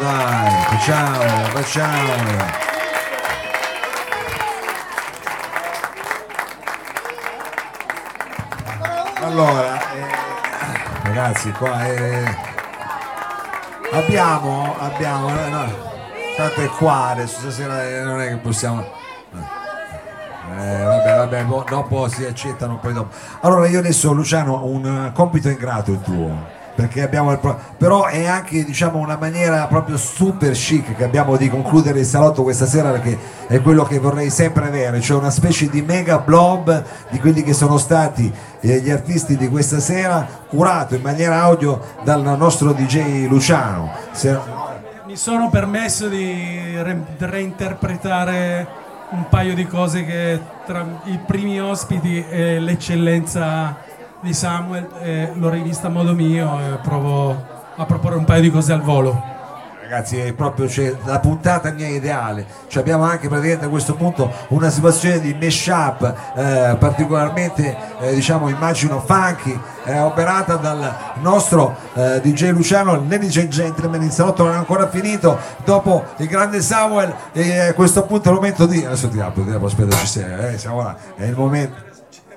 dai, facciamolo, facciamolo. Allora, eh, ragazzi, qua eh, abbiamo, abbiamo, eh, no, tanto è qua adesso, stasera eh, non è che possiamo... Eh, vabbè, vabbè, mo- dopo si accettano poi dopo. Allora io adesso Luciano un compito ingrato il tuo. Perché abbiamo il pro- però è anche diciamo una maniera proprio super chic che abbiamo di concludere il salotto questa sera perché è quello che vorrei sempre avere, cioè una specie di mega blob di quelli che sono stati eh, gli artisti di questa sera, curato in maniera audio dal nostro DJ Luciano. Se- Mi sono permesso di re- reinterpretare un paio di cose che tra i primi ospiti e l'eccellenza di Samuel eh, l'ho rivista a modo mio e provo a proporre un paio di cose al volo. Ragazzi, è proprio cioè, la puntata mia ideale. Cioè, abbiamo anche praticamente a questo punto una situazione di mash-up eh, particolarmente, eh, diciamo, immagino funky, eh, operata dal nostro eh, DJ Luciano. Ladies and gentlemen, il salotto non è ancora finito. Dopo il grande Samuel, e a questo punto è il momento di. Adesso ti apro, ti apro, aspetta, ci sei, eh, siamo là. È il momento.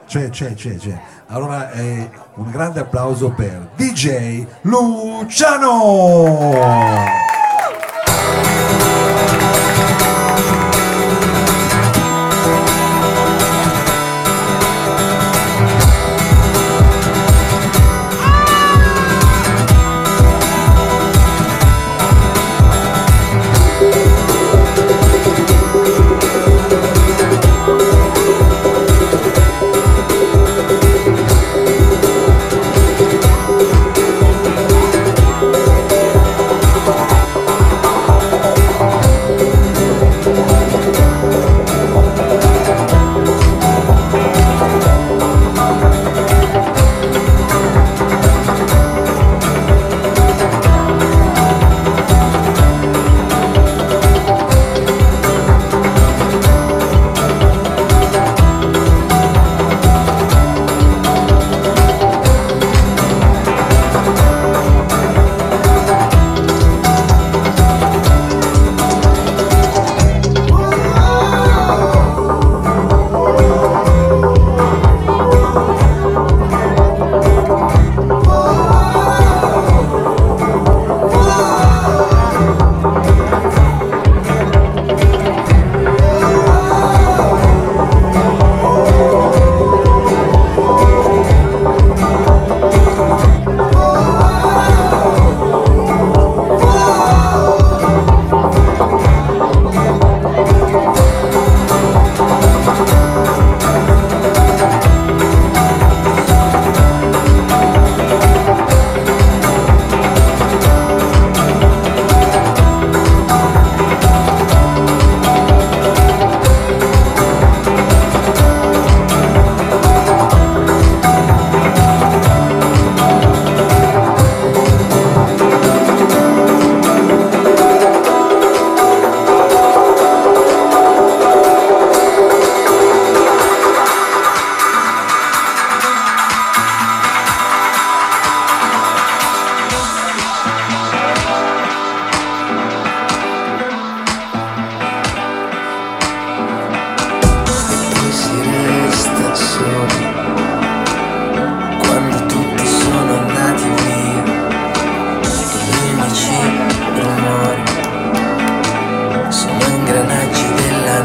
C'è, c'è, c'è, c'è. Allora eh, un grande applauso per DJ Luciano!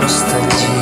просто день.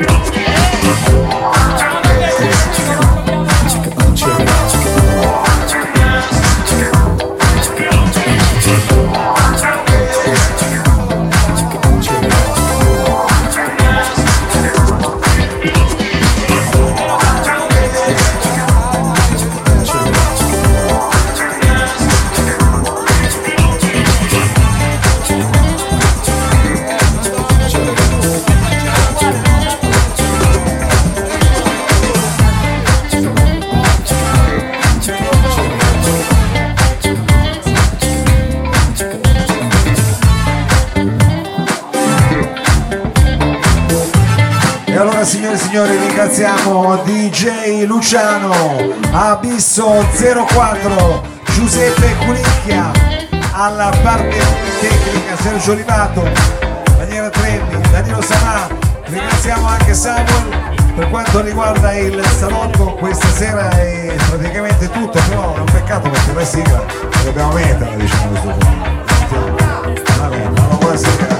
Rock. Signori ringraziamo DJ Luciano, Abisso 04, Giuseppe Culicchia, alla parte tecnica Sergio Livato, Daniela Trenni, Danilo Sanà, ringraziamo anche Samuel. Per quanto riguarda il salotto questa sera è praticamente tutto, però è un peccato perché la sigla la dobbiamo mettere diciamo questo punto. Vabbè, buonasera.